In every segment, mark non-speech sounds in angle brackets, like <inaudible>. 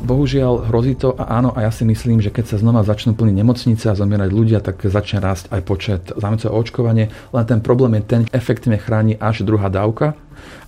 Bohužiaľ hrozí to a áno, a ja si myslím, že keď sa znova začnú plniť nemocnice a zomierať ľudia, tak začne rásť aj počet zájemcov očkovanie. Len ten problém je ten, efektívne chráni až druhá dávka,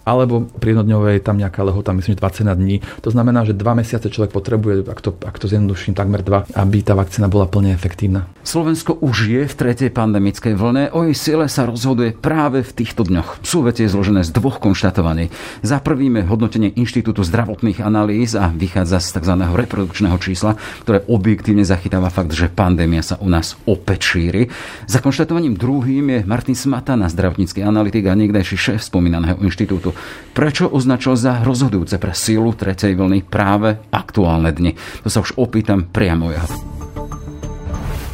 alebo pri jednodňovej tam nejaká lehota, myslím, že 20 dní. To znamená, že dva mesiace človek potrebuje, ak to, ak to zjednoduším, takmer dva, aby tá vakcína bola plne efektívna. Slovensko už je v tretej pandemickej vlne, o jej sile sa rozhoduje práve v týchto dňoch. Súvetie je zložené z dvoch konštatovaní. Za prvým je hodnotenie Inštitútu zdravotných analýz a vychádza z tzv. reprodukčného čísla, ktoré objektívne zachytáva fakt, že pandémia sa u nás opäť šíri. Za konštatovaním druhým je Martin Smatana, zdravotnícky analytik a niekdejší šéf spomínaného inštitútu. Prečo označil za rozhodujúce pre sílu tretej vlny práve aktuálne dni? To sa už opýtam priamo jeho.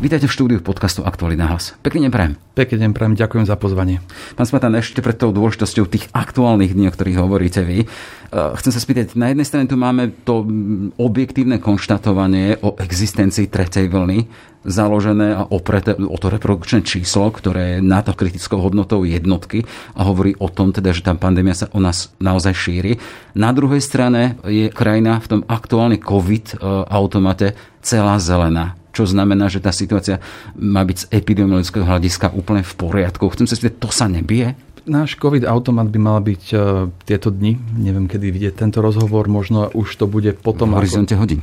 Vítajte v štúdiu podcastu Aktuálny hlas. Pekný deň prajem. Pekný deň prajem, ďakujem za pozvanie. Pán Smatan, ešte pred tou dôležitosťou tých aktuálnych dní, o ktorých hovoríte vy, eh, chcem sa spýtať, na jednej strane tu máme to mm, objektívne konštatovanie o existencii tretej vlny, založené a opreté o to reprodukčné číslo, ktoré je nad kritickou hodnotou jednotky a hovorí o tom teda, že tá pandémia sa u nás naozaj šíri. Na druhej strane je krajina v tom aktuálne COVID eh, automate celá zelená čo znamená, že tá situácia má byť z epidemiologického hľadiska úplne v poriadku. Chcem sa spýtať, to sa nebije? Náš COVID automat by mal byť uh, tieto dni, neviem kedy vidieť tento rozhovor, možno už to bude potom... V horizonte ako... hodín.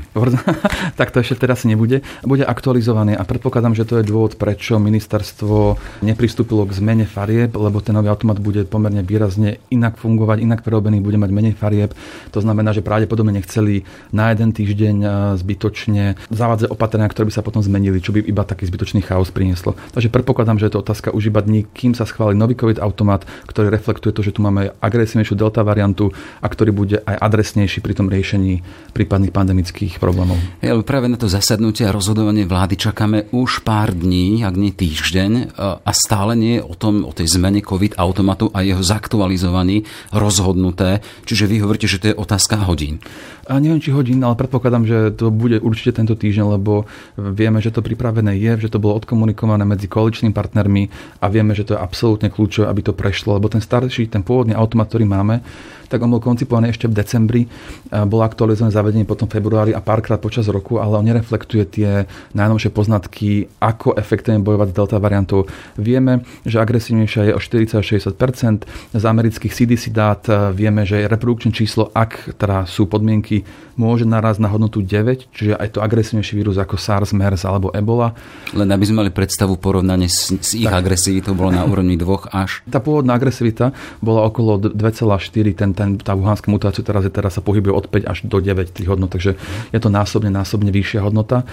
<laughs> tak to ešte teraz nebude. Bude aktualizovaný a predpokladám, že to je dôvod, prečo ministerstvo nepristúpilo k zmene farieb, lebo ten nový automat bude pomerne výrazne inak fungovať, inak prerobený, bude mať menej farieb. To znamená, že pravdepodobne nechceli na jeden týždeň uh, zbytočne zavádzať opatrenia, ktoré by sa potom zmenili, čo by iba taký zbytočný chaos prinieslo. Takže predpokladám, že je to otázka už iba dní, kým sa schváli nový COVID automat, ktorý reflektuje to, že tu máme agresívnejšiu delta variantu a ktorý bude aj adresnejší pri tom riešení prípadných pandemických problémov. Ja, práve na to zasadnutie a rozhodovanie vlády čakáme už pár dní, ak nie týždeň a stále nie je o, tom, o tej zmene COVID automatu a jeho zaktualizovaní rozhodnuté. Čiže vy hovoríte, že to je otázka hodín. A neviem, či hodín, ale predpokladám, že to bude určite tento týždeň, lebo vieme, že to pripravené je, že to bolo odkomunikované medzi koaličnými partnermi a vieme, že to je absolútne kľúčové, aby to prešlo, lebo ten starší, ten pôvodný automat, ktorý máme, tak on bol koncipovaný ešte v decembri, bol aktualizovaný zavedenie potom v februári a párkrát počas roku, ale on nereflektuje tie najnovšie poznatky, ako efektívne bojovať s delta variantou. Vieme, že agresívnejšia je o 40-60%, z amerických CDC dát vieme, že reprodukčné číslo, ak teda sú podmienky môže narazť na hodnotu 9, čiže aj to agresívnejší vírus ako SARS, MERS alebo Ebola. Len aby sme mali predstavu porovnanie s, s ich tak. agresií, to bolo na úrovni dvoch až. Tá pôvodná agresivita bola okolo 2,4, ten, ten, tá wuhanská mutácia teraz, je, teraz sa pohybuje od 5 až do 9 tých hodnot, takže je to násobne, násobne vyššia hodnota.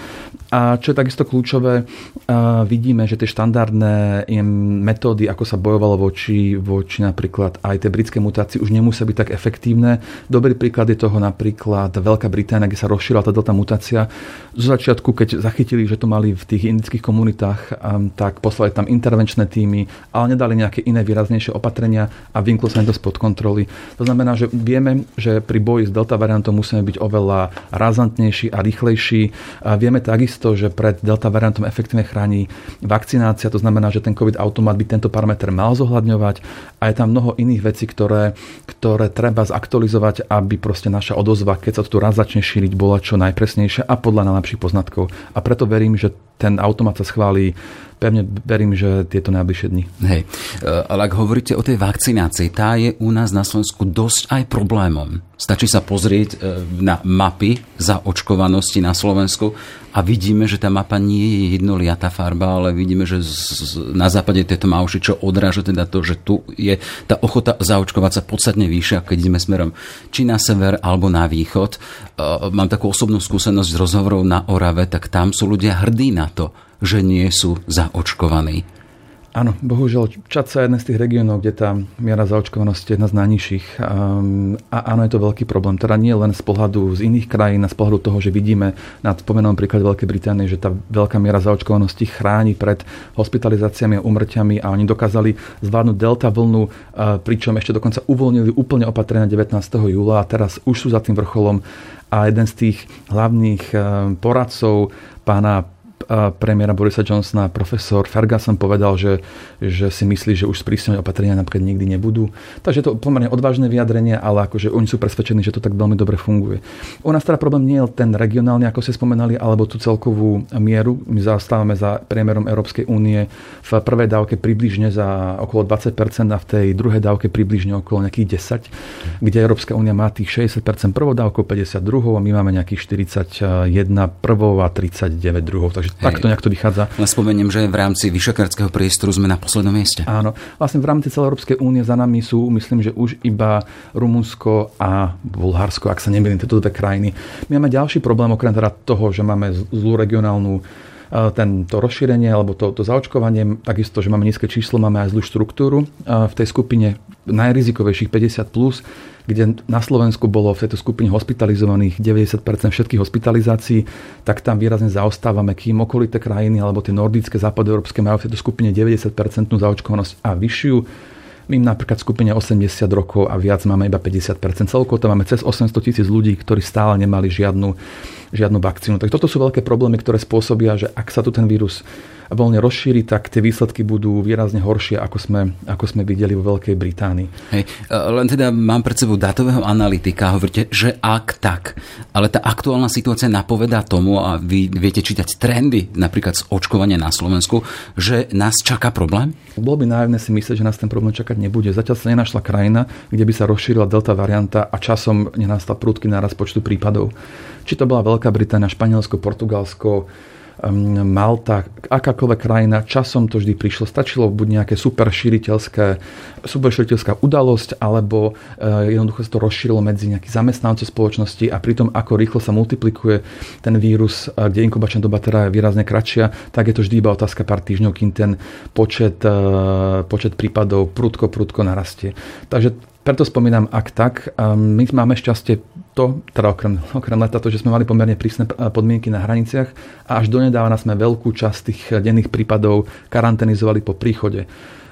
A čo je takisto kľúčové, vidíme, že tie štandardné metódy, ako sa bojovalo voči, voči napríklad aj tej britskej mutácii, už nemusia byť tak efektívne. Dobrý príklad je toho napríklad Veľká Británia, kde sa rozšírila tá delta mutácia. Zo začiatku, keď zachytili, že to mali v tých indických komunitách, tak poslali tam intervenčné týmy, ale nedali nejaké iné výraznejšie opatrenia a vymklo sa to spod kontroly. To znamená, že vieme, že pri boji s delta variantom musíme byť oveľa razantnejší a rýchlejší. A vieme takisto, že pred delta variantom efektívne chráni vakcinácia, to znamená, že ten COVID automat by tento parameter mal zohľadňovať a je tam mnoho iných vecí, ktoré, ktoré treba zaktualizovať, aby proste naša odozva keď sa tu raz začne šíriť, bola čo najpresnejšia a podľa najlepších poznatkov. A preto verím, že ten automat sa schválí pevne verím, že tieto najbližšie dni. Hej, e, ale ak hovoríte o tej vakcinácii, tá je u nás na Slovensku dosť aj problémom. Stačí sa pozrieť e, na mapy zaočkovanosti na Slovensku a vidíme, že tá mapa nie je jednoliatá farba, ale vidíme, že na západe tieto mauši, čo odráža teda to, že tu je tá ochota zaočkovať sa podstatne vyššia, keď ideme smerom či na sever alebo na východ. E, mám takú osobnú skúsenosť z rozhovorov na Orave, tak tam sú ľudia hrdí na to, že nie sú zaočkovaní. Áno, bohužiaľ, Čad sa jeden z tých regiónov, kde tá miera zaočkovanosti je jedna z najnižších. Um, a áno, je to veľký problém. Teda nie len z pohľadu z iných krajín, a z pohľadu toho, že vidíme na spomenom príklad Veľkej Británie, že tá veľká miera zaočkovanosti chráni pred hospitalizáciami a umrťami a oni dokázali zvládnuť delta vlnu, uh, pričom ešte dokonca uvoľnili úplne opatrenia 19. júla a teraz už sú za tým vrcholom a jeden z tých hlavných uh, poradcov pána premiéra Borisa Johnsona profesor Ferguson povedal, že, že si myslí, že už sprísňové opatrenia napríklad nikdy nebudú. Takže to pomerne odvážne vyjadrenie, ale akože oni sú presvedčení, že to tak veľmi dobre funguje. U nás teda problém nie je ten regionálny, ako ste spomenali, alebo tú celkovú mieru. My zastávame za priemerom Európskej únie v prvej dávke približne za okolo 20% a v tej druhej dávke približne okolo nejakých 10, kde Európska únia má tých 60% prvou dávkou, 52 a my máme nejakých 41 prvou a 39 druhou. Takže tak to nejak to vychádza. Len spomeniem, že v rámci vyšekárskeho priestoru sme na poslednom mieste. Áno. Vlastne v rámci celej Európskej únie za nami sú, myslím, že už iba Rumunsko a Bulharsko, ak sa nemýlim, tieto dve krajiny. My máme ďalší problém, okrem teda toho, že máme zlú regionálnu tento rozšírenie alebo to, to zaočkovanie, takisto, že máme nízke číslo, máme aj zlú štruktúru. V tej skupine najrizikovejších 50+, plus, kde na Slovensku bolo v tejto skupine hospitalizovaných 90% všetkých hospitalizácií, tak tam výrazne zaostávame, kým okolité krajiny alebo tie nordické, západoeurópske majú v tejto skupine 90% zaočkovanosť a vyššiu. My napríklad skupine 80 rokov a viac máme iba 50%. Celkovo to máme cez 800 tisíc ľudí, ktorí stále nemali žiadnu, žiadnu vakcínu. Tak toto sú veľké problémy, ktoré spôsobia, že ak sa tu ten vírus voľne rozšíri, tak tie výsledky budú výrazne horšie, ako sme, ako sme videli vo Veľkej Británii. Hej, e, len teda mám pred sebou dátového analytika, hovoríte, že ak tak, ale tá aktuálna situácia napovedá tomu a vy viete čítať trendy napríklad z očkovania na Slovensku, že nás čaká problém? Bolo by nájemné si myslieť, že nás ten problém čakať nebude. Zatiaľ sa nenašla krajina, kde by sa rozšírila delta varianta a časom nenastal prúdky náraz počtu prípadov. Či to bola Veľká Británia, Španielsko, Portugalsko, Malta, akákoľvek krajina, časom to vždy prišlo. Stačilo buď nejaké super šíriteľská udalosť, alebo eh, jednoducho sa to rozšírilo medzi nejakých zamestnancov spoločnosti a pritom ako rýchlo sa multiplikuje ten vírus, eh, kde inkubačná doba teda je výrazne kratšia, tak je to vždy iba otázka pár týždňov, kým ten počet, eh, počet prípadov prudko, prudko narastie. Takže preto spomínam, ak tak, my máme šťastie to, teda okrem, okrem leta, to, že sme mali pomerne prísne podmienky na hraniciach a až donedávna sme veľkú časť tých denných prípadov karanténizovali po príchode.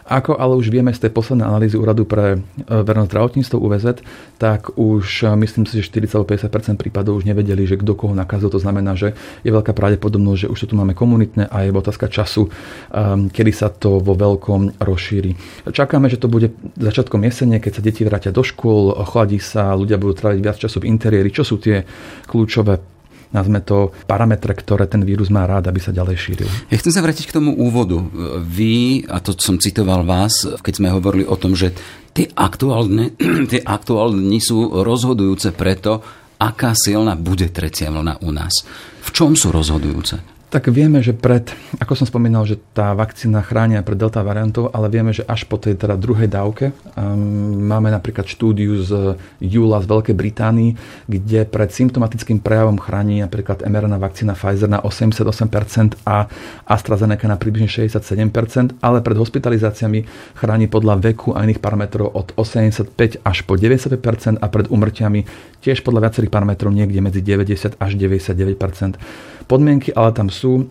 Ako ale už vieme z tej poslednej analýzy Úradu pre e, verejné zdravotníctvo UVZ, tak už e, myslím si, že 4,50% prípadov už nevedeli, že kto koho nakazil. To znamená, že je veľká pravdepodobnosť, že už to tu máme komunitné a je otázka času, um, kedy sa to vo veľkom rozšíri. Čakáme, že to bude začiatkom jesene, keď sa deti vrátia do škôl, ochladí sa, ľudia budú tráviť viac času v interiéri. Čo sú tie kľúčové nazme to, parametre, ktoré ten vírus má rád, aby sa ďalej šíril. Ja chcem sa vrátiť k tomu úvodu. Vy, a to som citoval vás, keď sme hovorili o tom, že tie aktuálne, <clears throat> tie aktuálne sú rozhodujúce preto, aká silná bude tretia vlna u nás. V čom sú rozhodujúce? Tak vieme, že pred, ako som spomínal, že tá vakcína chránia pred delta variantov, ale vieme, že až po tej teda druhej dávke um, máme napríklad štúdiu z júla z Veľkej Británii, kde pred symptomatickým prejavom chráni napríklad mRNA vakcína Pfizer na 88% a AstraZeneca na približne 67%, ale pred hospitalizáciami chráni podľa veku a iných parametrov od 85 až po 90% a pred umrtiami tiež podľa viacerých parametrov niekde medzi 90 až 99%. Podmienky ale tam sú, um,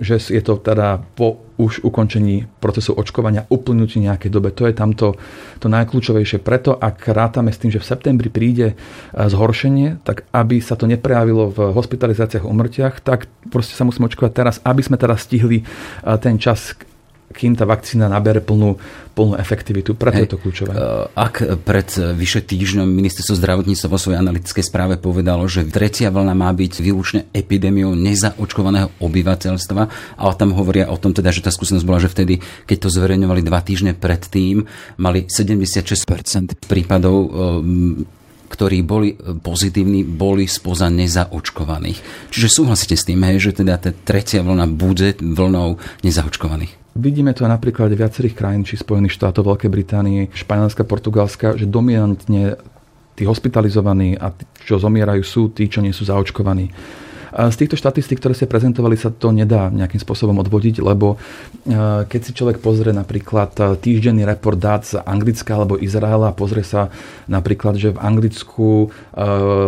že je to teda po už ukončení procesu očkovania, uplynutí nejakej dobe. To je tamto to najkľúčovejšie. Preto, ak rátame s tým, že v septembri príde uh, zhoršenie, tak aby sa to neprejavilo v hospitalizáciách umrtiach, tak proste sa musíme očkovať teraz, aby sme teraz stihli uh, ten čas, kým tá vakcína nabere plnú, plnú efektivitu. Preto Hej, je to kľúčové. E, ak pred vyše týždňom ministerstvo zdravotníctva vo svojej analytickej správe povedalo, že tretia vlna má byť výlučne epidémiou nezaočkovaného obyvateľstva, ale tam hovoria o tom teda, že tá skúsenosť bola, že vtedy, keď to zverejňovali dva týždne predtým, mali 76% prípadov e, ktorí boli pozitívni, boli spoza nezaočkovaných. Čiže súhlasíte s tým, hej, že teda tá tretia vlna bude vlnou nezaočkovaných? Vidíme to napríklad viacerých krajín, či Spojených štátov, Veľkej Británie, Španielska, Portugalska, že dominantne tí hospitalizovaní a tí, čo zomierajú, sú tí, čo nie sú zaočkovaní. Z týchto štatistík, ktoré ste prezentovali, sa to nedá nejakým spôsobom odvodiť, lebo keď si človek pozrie napríklad týždenný report dát z Anglicka alebo Izraela a pozrie sa napríklad, že v Anglicku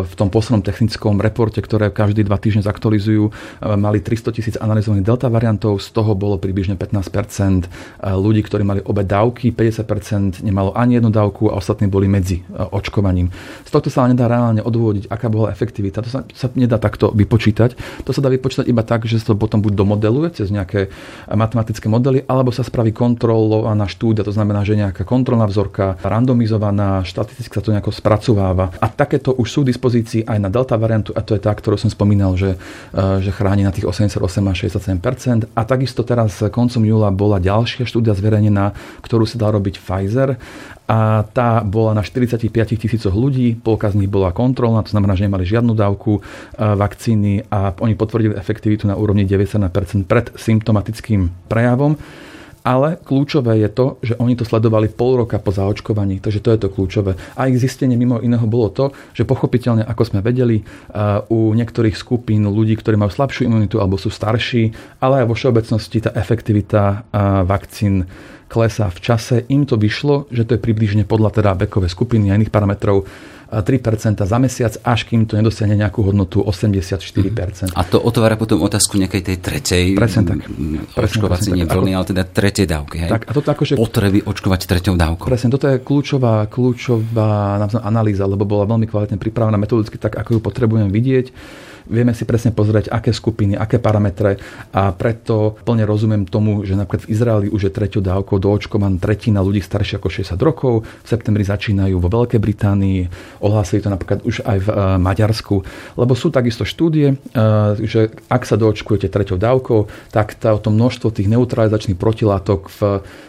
v tom poslednom technickom reporte, ktoré každý dva týždne zaktualizujú, mali 300 tisíc analyzovaných delta variantov, z toho bolo približne 15% ľudí, ktorí mali obe dávky, 50% nemalo ani jednu dávku a ostatní boli medzi očkovaním. Z tohto sa nedá reálne odvodiť, aká bola efektivita. To sa, sa nedá takto vypočítať. To sa dá vypočítať iba tak, že sa to potom buď domodeluje cez nejaké matematické modely, alebo sa spraví kontrolovaná štúdia, to znamená, že nejaká kontrolná vzorka, randomizovaná, štatisticky sa to nejako spracováva. A takéto už sú dispozícii aj na delta variantu, a to je tá, ktorú som spomínal, že, e, že chráni na tých 88 až 67 A takisto teraz koncom júla bola ďalšia štúdia zverejnená, ktorú sa dá robiť Pfizer a tá bola na 45 tisícoch ľudí, polka z nich bola kontrolná, to znamená, že nemali žiadnu dávku e, vakcíny a oni potvrdili efektivitu na úrovni 90% pred symptomatickým prejavom. Ale kľúčové je to, že oni to sledovali pol roka po zaočkovaní, takže to je to kľúčové. A ich zistenie mimo iného bolo to, že pochopiteľne, ako sme vedeli, e, u niektorých skupín ľudí, ktorí majú slabšiu imunitu alebo sú starší, ale aj vo všeobecnosti tá efektivita e, vakcín klesá v čase. Im to vyšlo, že to je približne podľa teda vekové skupiny a iných parametrov 3% za mesiac, až kým to nedosiahne nejakú hodnotu 84%. A to otvára potom otázku nejakej tej tretej presne tak. očkovacej vlny, ale teda tretej dávky. Hej? Tak, a toto akože, Potreby očkovať treťou dávkou. Presne, toto je kľúčová, kľúčová analýza, lebo bola veľmi kvalitne pripravená metodicky tak, ako ju potrebujeme vidieť vieme si presne pozrieť, aké skupiny, aké parametre. A preto plne rozumiem tomu, že napríklad v Izraeli už je treťou dávkou doočkovaná tretina ľudí starších ako 60 rokov. V septembri začínajú vo Veľkej Británii, ohlásili to napríklad už aj v e, Maďarsku, lebo sú takisto štúdie, e, že ak sa doočkujete treťou dávkou, tak to množstvo tých neutralizačných protilátok v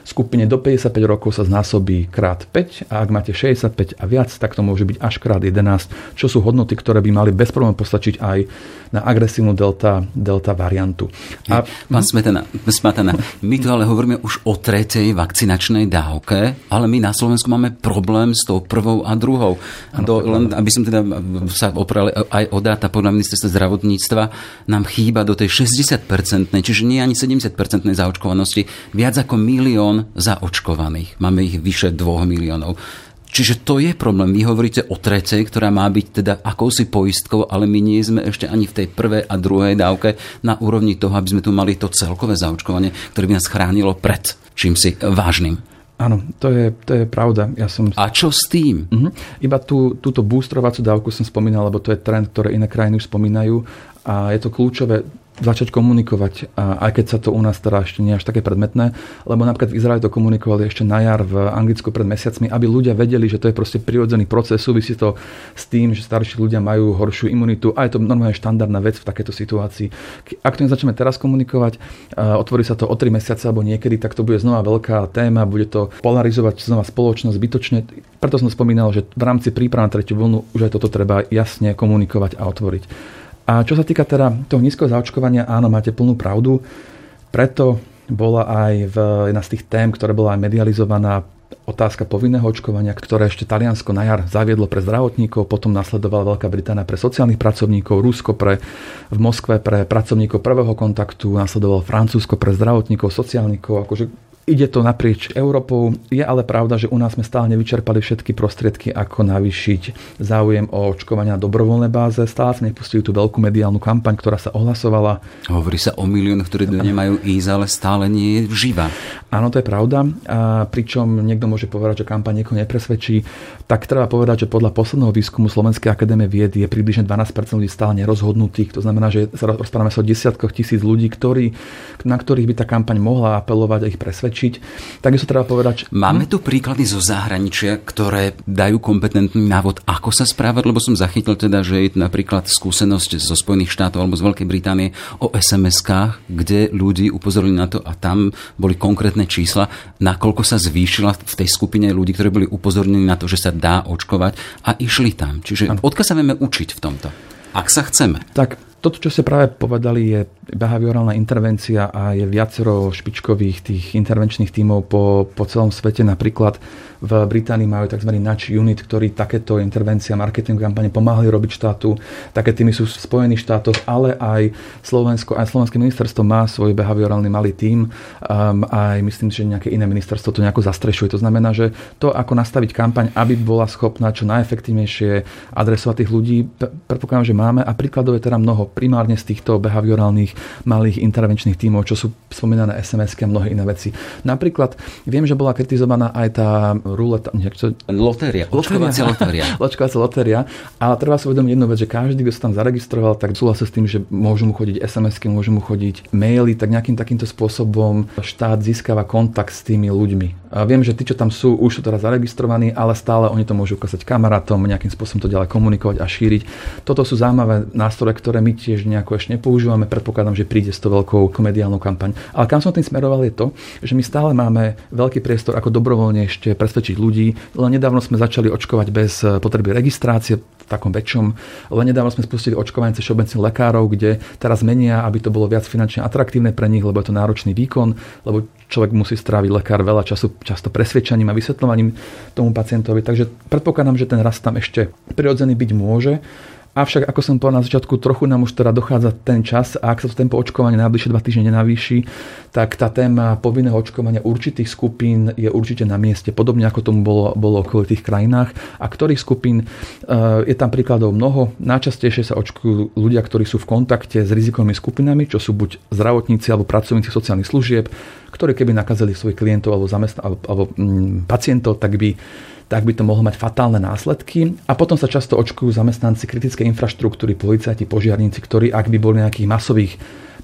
skupine do 55 rokov sa znásobí krát 5 a ak máte 65 a viac, tak to môže byť až krát 11, čo sú hodnoty, ktoré by mali bez problémov postačiť aj na agresívnu delta, delta variantu. A... Pán Smetana, Smetana, my tu ale hovoríme už o tretej vakcinačnej dávke, ale my na Slovensku máme problém s tou prvou a druhou. Ano, Do, len, aby som teda sa oprel aj o dáta podľa ministerstva zdravotníctva, nám chýba do tej 60-percentnej, čiže nie ani 70-percentnej zaočkovanosti, viac ako milión zaočkovaných. Máme ich vyše 2 miliónov. Čiže to je problém. Vy hovoríte o tretej, ktorá má byť teda akousi poistkou, ale my nie sme ešte ani v tej prvej a druhej dávke na úrovni toho, aby sme tu mali to celkové zaočkovanie, ktoré by nás chránilo pred čím si vážnym. Áno, to je, to je pravda. Ja som... A čo s tým? Uh-huh. Iba tú, túto boostrovacú dávku som spomínal, lebo to je trend, ktoré iné krajiny už spomínajú a je to kľúčové začať komunikovať, aj keď sa to u nás teda ešte nie až také predmetné, lebo napríklad v Izraeli to komunikovali ešte na jar v Anglicku pred mesiacmi, aby ľudia vedeli, že to je proste prirodzený proces, súvisí to s tým, že starší ľudia majú horšiu imunitu a je to normálne štandardná vec v takejto situácii. Ak to začneme teraz komunikovať, otvorí sa to o 3 mesiace alebo niekedy, tak to bude znova veľká téma, bude to polarizovať znova spoločnosť zbytočne. Preto som spomínal, že v rámci príprav na tretiu vlnu už aj toto treba jasne komunikovať a otvoriť. A čo sa týka teda toho nízkeho zaočkovania, áno, máte plnú pravdu. Preto bola aj v jedna z tých tém, ktorá bola aj medializovaná, otázka povinného očkovania, ktoré ešte Taliansko na jar zaviedlo pre zdravotníkov, potom nasledovala Veľká Británia pre sociálnych pracovníkov, Rusko pre, v Moskve pre pracovníkov prvého kontaktu, nasledovalo Francúzsko pre zdravotníkov, sociálnikov, akože Ide to naprieč Európou. Je ale pravda, že u nás sme stále nevyčerpali všetky prostriedky, ako navýšiť záujem o očkovania na dobrovoľnej báze. Stále sme nepustili tú veľkú mediálnu kampaň, ktorá sa ohlasovala. Hovorí sa o miliónoch, ktorí nemajú ísť, ale stále nie je živá. Áno, to je pravda. A pričom niekto môže povedať, že kampaň niekoho nepresvedčí. Tak treba povedať, že podľa posledného výskumu Slovenskej akadémie vied je približne 12% ľudí stále nerozhodnutých. To znamená, že sa rozprávame sa o desiatkoch tisíc ľudí, ktorí, na ktorých by tá kampaň mohla apelovať a ich presvedčiť presvedčiť. Takisto treba povedať... Máme tu príklady zo zahraničia, ktoré dajú kompetentný návod, ako sa správať, lebo som zachytil teda, že je napríklad skúsenosť zo Spojených štátov alebo z Veľkej Británie o SMS-kách, kde ľudí upozorili na to a tam boli konkrétne čísla, nakoľko sa zvýšila v tej skupine ľudí, ktorí boli upozornení na to, že sa dá očkovať a išli tam. Čiže odkiaľ sa vieme učiť v tomto? Ak sa chceme. Tak toto, čo ste práve povedali, je behaviorálna intervencia a je viacero špičkových tých intervenčných tímov po, po celom svete. Napríklad v Británii majú tzv. Nudge Unit, ktorí takéto intervencie a marketing kampane pomáhali robiť štátu. Také týmy sú v Spojených štátoch, ale aj Slovensko, aj Slovenské ministerstvo má svoj behaviorálny malý tím. Um, aj myslím, že nejaké iné ministerstvo to nejako zastrešuje. To znamená, že to, ako nastaviť kampaň, aby bola schopná čo najefektívnejšie adresovať tých ľudí, predpokladám, že máme a príkladov je teda mnoho primárne z týchto behaviorálnych malých intervenčných tímov, čo sú spomínané SMS a mnohé iné veci. Napríklad viem, že bola kritizovaná aj tá ruleta. Čo... Lotéria. Očkovacia lotéria. <laughs> Očkovacia lotéria. Ale treba si uvedomiť jednu vec, že každý, kto sa tam zaregistroval, tak súhlasil s tým, že môžu mu chodiť SMS-ky, môžu mu chodiť maily, tak nejakým takýmto spôsobom štát získava kontakt s tými ľuďmi. Viem, že tí, čo tam sú, už sú teraz zaregistrovaní, ale stále oni to môžu ukázať kamarátom, nejakým spôsobom to ďalej komunikovať a šíriť. Toto sú zaujímavé nástroje, ktoré my tiež nejako ešte nepoužívame. Predpokladám, že príde s to veľkou komediálnou kampaň. Ale kam som tým smeroval je to, že my stále máme veľký priestor, ako dobrovoľne ešte presvedčiť ľudí. Len nedávno sme začali očkovať bez potreby registrácie takom väčšom. Len nedávno sme spustili očkovanie cez všeobecných lekárov, kde teraz menia, aby to bolo viac finančne atraktívne pre nich, lebo je to náročný výkon, lebo človek musí stráviť lekár veľa času často presvedčaním a vysvetľovaním tomu pacientovi. Takže predpokladám, že ten rast tam ešte prirodzený byť môže. Avšak, ako som povedal na začiatku, trochu nám už teda dochádza ten čas a ak sa to tempo očkovania najbližšie dva týždne nenavýši, tak tá téma povinného očkovania určitých skupín je určite na mieste, podobne ako tomu bolo, bolo v tých krajinách. A ktorých skupín eh, je tam príkladov mnoho. Najčastejšie sa očkujú ľudia, ktorí sú v kontakte s rizikovými skupinami, čo sú buď zdravotníci alebo pracovníci sociálnych služieb, ktorí keby nakazili svojich klientov alebo, zamestn- alebo, alebo mm, pacientov, tak by tak by to mohlo mať fatálne následky. A potom sa často očkujú zamestnanci kritickej infraštruktúry, policajti, požiarníci, ktorí ak by boli nejakých masových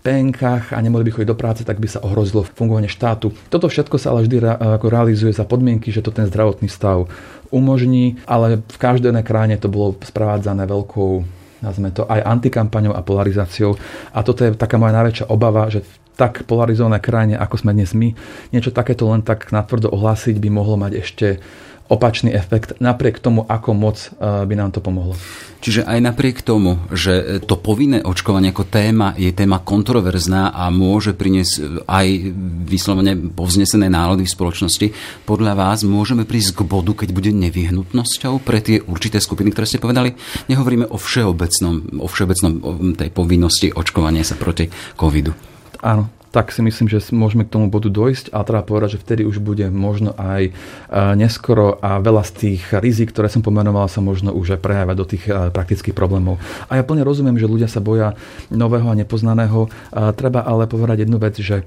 PNK a nemohli by chodiť do práce, tak by sa ohrozilo fungovanie štátu. Toto všetko sa ale vždy ako realizuje za podmienky, že to ten zdravotný stav umožní, ale v každej krajine to bolo sprevádzané veľkou nazvime to aj antikampaňou a polarizáciou. A toto je taká moja najväčšia obava, že v tak polarizované krajine, ako sme dnes my, niečo takéto len tak natvrdo ohlásiť by mohlo mať ešte opačný efekt, napriek tomu, ako moc eh, by nám to pomohlo. Čiže aj napriek tomu, že to povinné očkovanie ako téma je téma kontroverzná a môže priniesť eh, aj vyslovene povznesené nálady v spoločnosti, podľa vás môžeme prísť k bodu, keď bude nevyhnutnosťou pre tie určité skupiny, ktoré ste povedali? Nehovoríme o všeobecnom, o všeobecnom tej povinnosti očkovania sa proti covidu. Áno, tak si myslím, že môžeme k tomu bodu dojsť a treba povedať, že vtedy už bude možno aj e, neskoro a veľa z tých rizik, ktoré som pomenoval, sa možno už aj prejavať do tých e, praktických problémov. A ja plne rozumiem, že ľudia sa boja nového a nepoznaného. Treba ale povedať jednu vec, že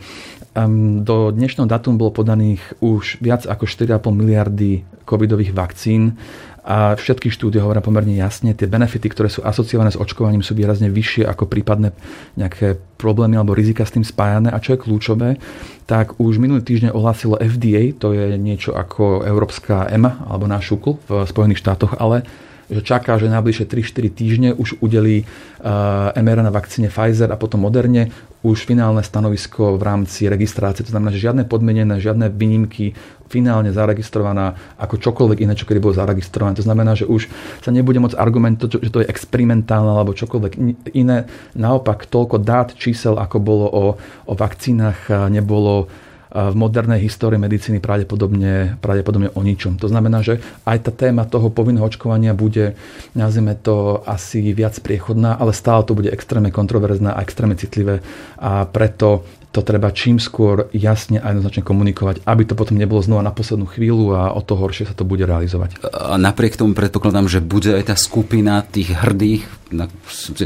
do dnešného datum bolo podaných už viac ako 4,5 miliardy covidových vakcín a všetky štúdie hovoria pomerne jasne, tie benefity, ktoré sú asociované s očkovaním, sú výrazne vyššie ako prípadné nejaké problémy alebo rizika s tým spájané. A čo je kľúčové, tak už minulý týždeň ohlásilo FDA, to je niečo ako Európska EMA alebo náš šukl v Spojených štátoch, ale že čaká, že najbližšie 3-4 týždne už udelí uh, mRNA vakcíne Pfizer a potom moderne už finálne stanovisko v rámci registrácie. To znamená, že žiadne podmenené, žiadne výnimky, finálne zaregistrovaná ako čokoľvek iné, čo kedy bolo zaregistrované. To znamená, že už sa nebude môcť argumentovať, že to je experimentálne alebo čokoľvek iné. Naopak toľko dát, čísel, ako bolo o, o vakcínach, nebolo v modernej histórii medicíny pravdepodobne, pravdepodobne o ničom. To znamená, že aj tá téma toho povinného očkovania bude, nazvime to, asi viac priechodná, ale stále to bude extrémne kontroverzná a extrémne citlivé a preto to treba čím skôr jasne a jednoznačne komunikovať, aby to potom nebolo znova na poslednú chvíľu a o to horšie sa to bude realizovať. A napriek tomu predpokladám, že bude aj tá skupina tých hrdých, na,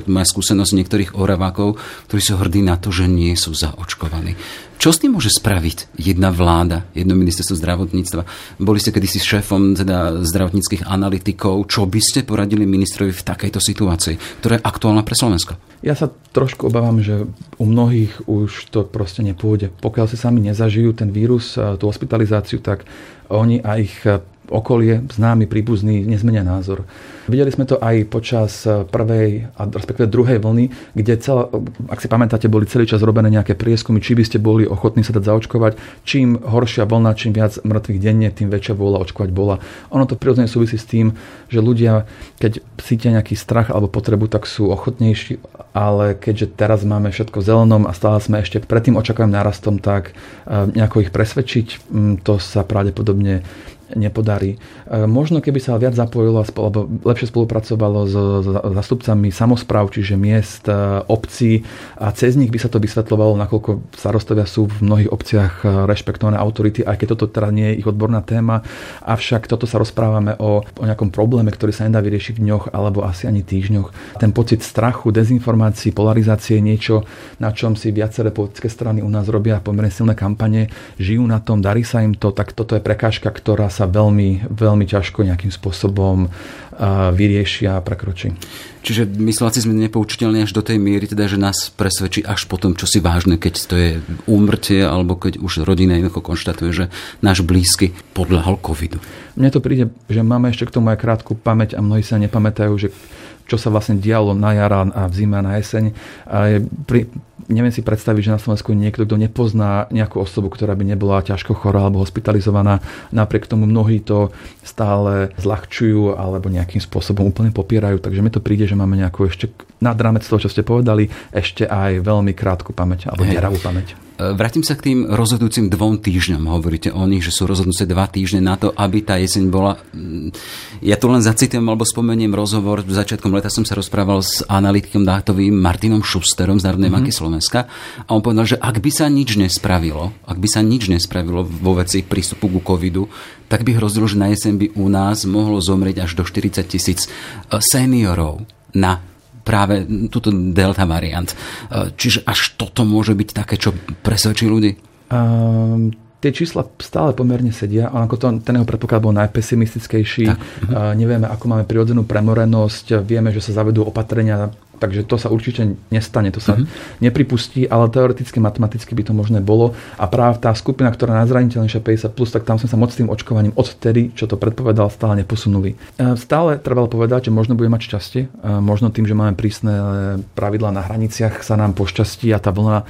moja skúsenosť niektorých oravákov, ktorí sú hrdí na to, že nie sú zaočkovaní. Čo s tým môže spraviť jedna vláda, jedno ministerstvo zdravotníctva? Boli ste kedysi šéfom teda zdravotníckých analytikov. Čo by ste poradili ministrovi v takejto situácii, ktorá je aktuálna pre Slovensko? Ja sa trošku obávam, že u mnohých už to proste nepôjde. Pokiaľ si sami nezažijú ten vírus, tú hospitalizáciu, tak oni a ich okolie, známy, príbuzní nezmenia názor. Videli sme to aj počas prvej a respektíve druhej vlny, kde celá, ak si pamätáte, boli celý čas robené nejaké prieskumy, či by ste boli ochotní sa dať zaočkovať. Čím horšia vlna, čím viac mŕtvych denne, tým väčšia vôľa očkovať bola. Ono to prirodzene súvisí s tým, že ľudia, keď cítia nejaký strach alebo potrebu, tak sú ochotnejší, ale keďže teraz máme všetko zelenom a stále sme ešte pred tým očakávým nárastom, tak eh, nejako ich presvedčiť, mm, to sa pravdepodobne nepodarí. E, možno keby sa viac zapojilo alebo lepšie spolupracovalo s zastupcami samozpráv, čiže miest, e, obcí a cez nich by sa to vysvetľovalo, nakoľko starostovia sú v mnohých obciach e, rešpektované autority, aj keď toto teda nie je ich odborná téma. Avšak toto sa rozprávame o, o nejakom probléme, ktorý sa nedá vyriešiť v dňoch alebo asi ani týždňoch. Ten pocit strachu, dezinformácií, polarizácie je niečo, na čom si viaceré politické strany u nás robia pomerne silné kampane, žijú na tom, darí sa im to, tak toto je prekážka, ktorá sa sa veľmi, veľmi ťažko nejakým spôsobom vyriešia a prekročí. Čiže mysláci sme nepoučiteľní až do tej miery, teda, že nás presvedčí až potom, čo si vážne, keď to je úmrtie, alebo keď už rodina jednoducho konštatuje, že náš blízky podľahol covidu. Mne to príde, že máme ešte k tomu aj krátku pamäť a mnohí sa nepamätajú, že čo sa vlastne dialo na jara a v zime a na jeseň. A je pri, neviem si predstaviť, že na Slovensku niekto, kto nepozná nejakú osobu, ktorá by nebola ťažko chorá alebo hospitalizovaná. Napriek tomu mnohí to stále zľahčujú alebo nejakým spôsobom úplne popierajú. Takže mi to príde, že máme nejakú ešte nad rámec toho, čo ste povedali, ešte aj veľmi krátku pamäť alebo deravú pamäť. E, vrátim sa k tým rozhodujúcim dvom týždňom. Hovoríte o nich, že sú rozhodnúce dva týždne na to, aby tá jeseň bola... Mm, ja tu len zacitujem alebo spomeniem rozhovor. V začiatkom leta som sa rozprával s analytikom dátovým Martinom Šusterom z Národnej mm-hmm. banky Slovenska a on povedal, že ak by sa nič nespravilo, ak by sa nič nespravilo vo veci prístupu ku covidu, tak by hrozilo, že na jeseň by u nás mohlo zomrieť až do 40 tisíc e, seniorov na práve túto delta variant. E, čiže až toto môže byť také, čo presvedčí ľudí? Um, tie čísla stále pomerne sedia. Ako to, ten jeho predpoklad bol najpesimistickejší. Tak. Uh, nevieme, ako máme prirodzenú premorenosť. Vieme, že sa zavedú opatrenia Takže to sa určite nestane, to sa mm-hmm. nepripustí, ale teoreticky, matematicky by to možné bolo. A práve tá skupina, ktorá je najzraniteľnejšia 50+, plus, tak tam sme sa moc tým očkovaním odtedy, čo to predpovedal, stále neposunuli. E, stále trebalo povedať, že možno bude mať šťastie. E, možno tým, že máme prísne pravidlá na hraniciach, sa nám pošťastí a tá vlna e,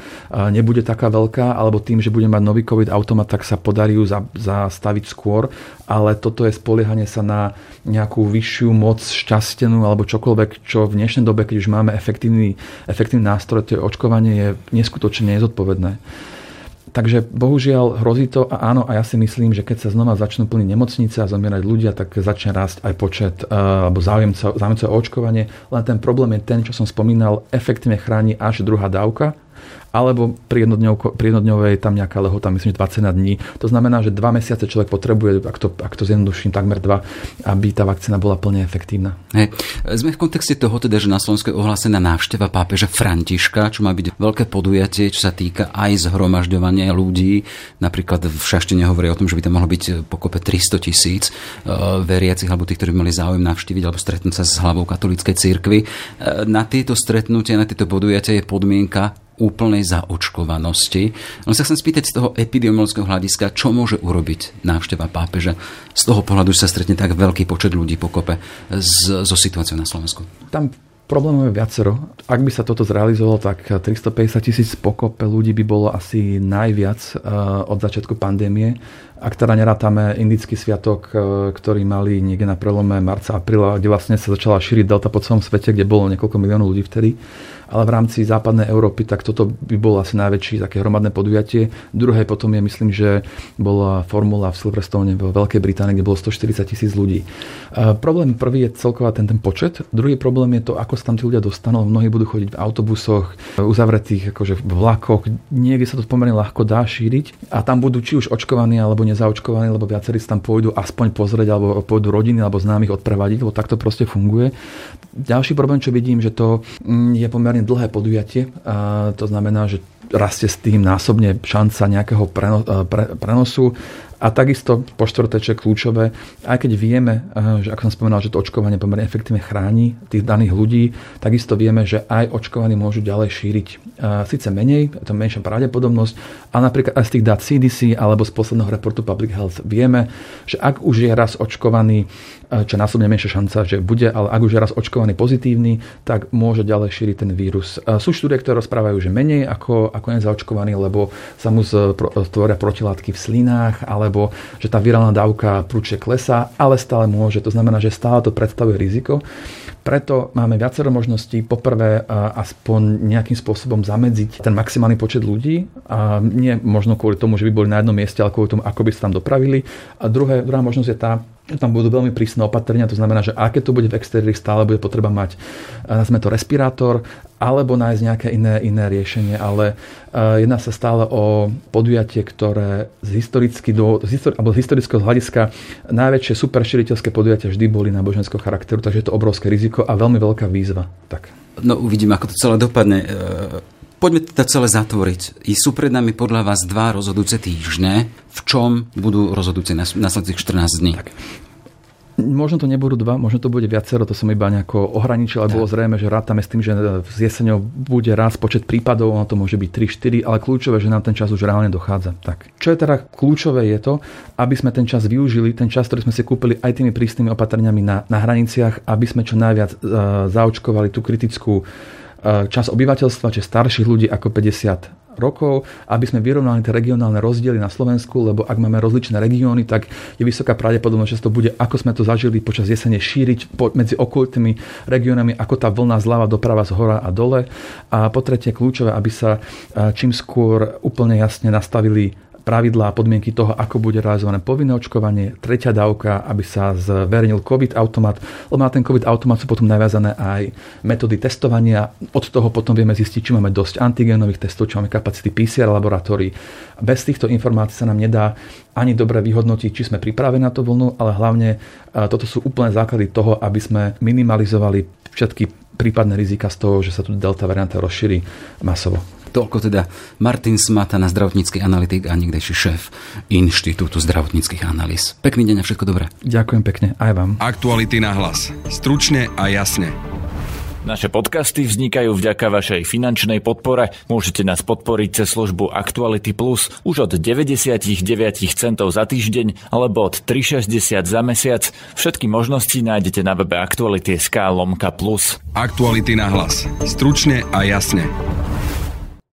nebude taká veľká, alebo tým, že budeme mať nový COVID automat, tak sa podarí ju zastaviť skôr. Ale toto je spoliehanie sa na nejakú vyššiu moc šťastenú alebo čokoľvek, čo v dnešnej dobe, keď už máme efektívny, efektívny nástroj, to je očkovanie, je neskutočne nezodpovedné. Takže bohužiaľ hrozí to a áno, a ja si myslím, že keď sa znova začnú plniť nemocnice a zomierať ľudia, tak začne rásť aj počet uh, alebo záujemcov, o očkovanie. Len ten problém je ten, čo som spomínal, efektívne chráni až druhá dávka, alebo pri, pri jednodňovej tam nejaká lehota, myslím, že 21 dní. To znamená, že dva mesiace človek potrebuje, ak to, ak to zjednoduším, takmer dva, aby tá vakcína bola plne efektívna. Hey, sme v kontexte toho teda, že na Slovensku je ohlásená návšteva pápeža Františka, čo má byť veľké podujatie, čo sa týka aj zhromažďovania ľudí. Napríklad v Šaštine hovorí o tom, že by tam mohlo byť pokope 300 tisíc uh, veriacich alebo tých, ktorí by mali záujem navštíviť alebo stretnúť sa s hlavou katolíckej cirkvi. Uh, na tieto stretnutia, na tieto podujatia je podmienka úplnej zaočkovanosti. Len sa chcem spýtať z toho epidemiologického hľadiska, čo môže urobiť návšteva pápeža z toho pohľadu, sa stretne tak veľký počet ľudí pokope so situáciou na Slovensku. Tam Problémov je viacero. Ak by sa toto zrealizovalo, tak 350 tisíc pokope ľudí by bolo asi najviac eh, od začiatku pandémie. Ak teda nerátame indický sviatok, eh, ktorý mali niekde na prelome marca, apríla, kde vlastne sa začala šíriť delta po celom svete, kde bolo niekoľko miliónov ľudí vtedy, ale v rámci západnej Európy, tak toto by bolo asi najväčšie také hromadné podujatie. Druhé potom je, myslím, že bola formula v Silverstone v Veľkej Británii, kde bolo 140 tisíc ľudí. E, problém prvý je celková ten, ten počet. Druhý problém je to, ako sa tam tí ľudia dostanú. Mnohí budú chodiť v autobusoch, uzavretých akože v vlakoch. Niekde sa to pomerne ľahko dá šíriť a tam budú či už očkovaní alebo nezaočkovaní, lebo viacerí sa tam pôjdu aspoň pozrieť alebo pôjdu rodiny alebo známych odprevadiť, lebo takto proste funguje. Ďalší problém, čo vidím, že to mm, je pomerne dlhé podujatie. A to znamená, že rastie s tým násobne šanca nejakého prenosu A takisto po štvrté, čo je kľúčové, aj keď vieme, že ako som spomínal, že to očkovanie pomerne efektívne chráni tých daných ľudí, takisto vieme, že aj očkovaní môžu ďalej šíriť. Sice menej, je to menšia pravdepodobnosť, ale napríklad aj z tých dát CDC alebo z posledného reportu Public Health vieme, že ak už je raz očkovaný čo násobne menšia šanca, že bude, ale ak už je raz očkovaný pozitívny, tak môže ďalej šíriť ten vírus. Sú štúdie, ktoré rozprávajú, že menej ako, ako nezaočkovaný, lebo sa mu tvoria protilátky v slinách, alebo že tá virálna dávka prúčie klesá, ale stále môže. To znamená, že stále to predstavuje riziko. Preto máme viacero možností. Poprvé, aspoň nejakým spôsobom zamedziť ten maximálny počet ľudí. A nie možno kvôli tomu, že by boli na jednom mieste, ale kvôli tomu, ako by sa tam dopravili. A druhé, druhá možnosť je tá, tam budú veľmi prísne opatrenia, to znamená, že aké to bude v exteriéri, stále bude potreba mať, eh, nazme to respirátor, alebo nájsť nejaké iné, iné riešenie, ale uh, jedná sa stále o podujatie, ktoré z, historicky z, histori- alebo z historického hľadiska najväčšie superširiteľské podujatia vždy boli náboženského charakteru, takže je to obrovské riziko a veľmi veľká výzva. Tak. No uvidíme, ako to celé dopadne. Poďme to celé zatvoriť. I sú pred nami podľa vás dva rozhodujúce týždne. V čom budú rozhodujúce nasledujúcich 14 dní? Tak. Možno to nebudú dva, možno to bude viacero, to som iba nejako ohraničil, ale bolo zrejme, že rátame s tým, že s jeseňou bude raz počet prípadov, ono to môže byť 3-4, ale kľúčové, že nám ten čas už reálne dochádza. Tak. Čo je teda kľúčové je to, aby sme ten čas využili, ten čas, ktorý sme si kúpili aj tými prísnymi opatreniami na, na hraniciach, aby sme čo najviac uh, zaočkovali tú kritickú E, čas obyvateľstva, či starších ľudí ako 50 rokov, aby sme vyrovnali tie regionálne rozdiely na Slovensku, lebo ak máme rozličné regióny, tak je vysoká pravdepodobnosť, že to bude, ako sme to zažili počas jesene, šíriť medzi okolitými regiónami, ako tá vlna zľava doprava z hora a dole. A po tretie kľúčové, aby sa e, čím skôr úplne jasne nastavili pravidlá a podmienky toho, ako bude realizované povinné očkovanie, tretia dávka, aby sa zverejnil COVID automat, lebo na ten COVID automat sú potom naviazané aj metódy testovania. Od toho potom vieme zistiť, či máme dosť antigénových testov, či máme kapacity PCR laboratórií. Bez týchto informácií sa nám nedá ani dobre vyhodnotiť, či sme pripravení na tú vlnu, ale hlavne toto sú úplné základy toho, aby sme minimalizovali všetky prípadné rizika z toho, že sa tu delta varianta rozšíri masovo. Toľko teda Martin Smata, zdravotnícky analytik a niekdejší šéf Inštitútu zdravotníckých analýz. Pekný deň a všetko dobré. Ďakujem pekne, aj vám. Aktuality na hlas. Stručne a jasne. Naše podcasty vznikajú vďaka vašej finančnej podpore. Môžete nás podporiť cez službu Actuality Plus už od 99 centov za týždeň alebo od 3,60 za mesiac. Všetky možnosti nájdete na webe Actuality.sk lomka plus. Aktuality na hlas. Stručne a jasne.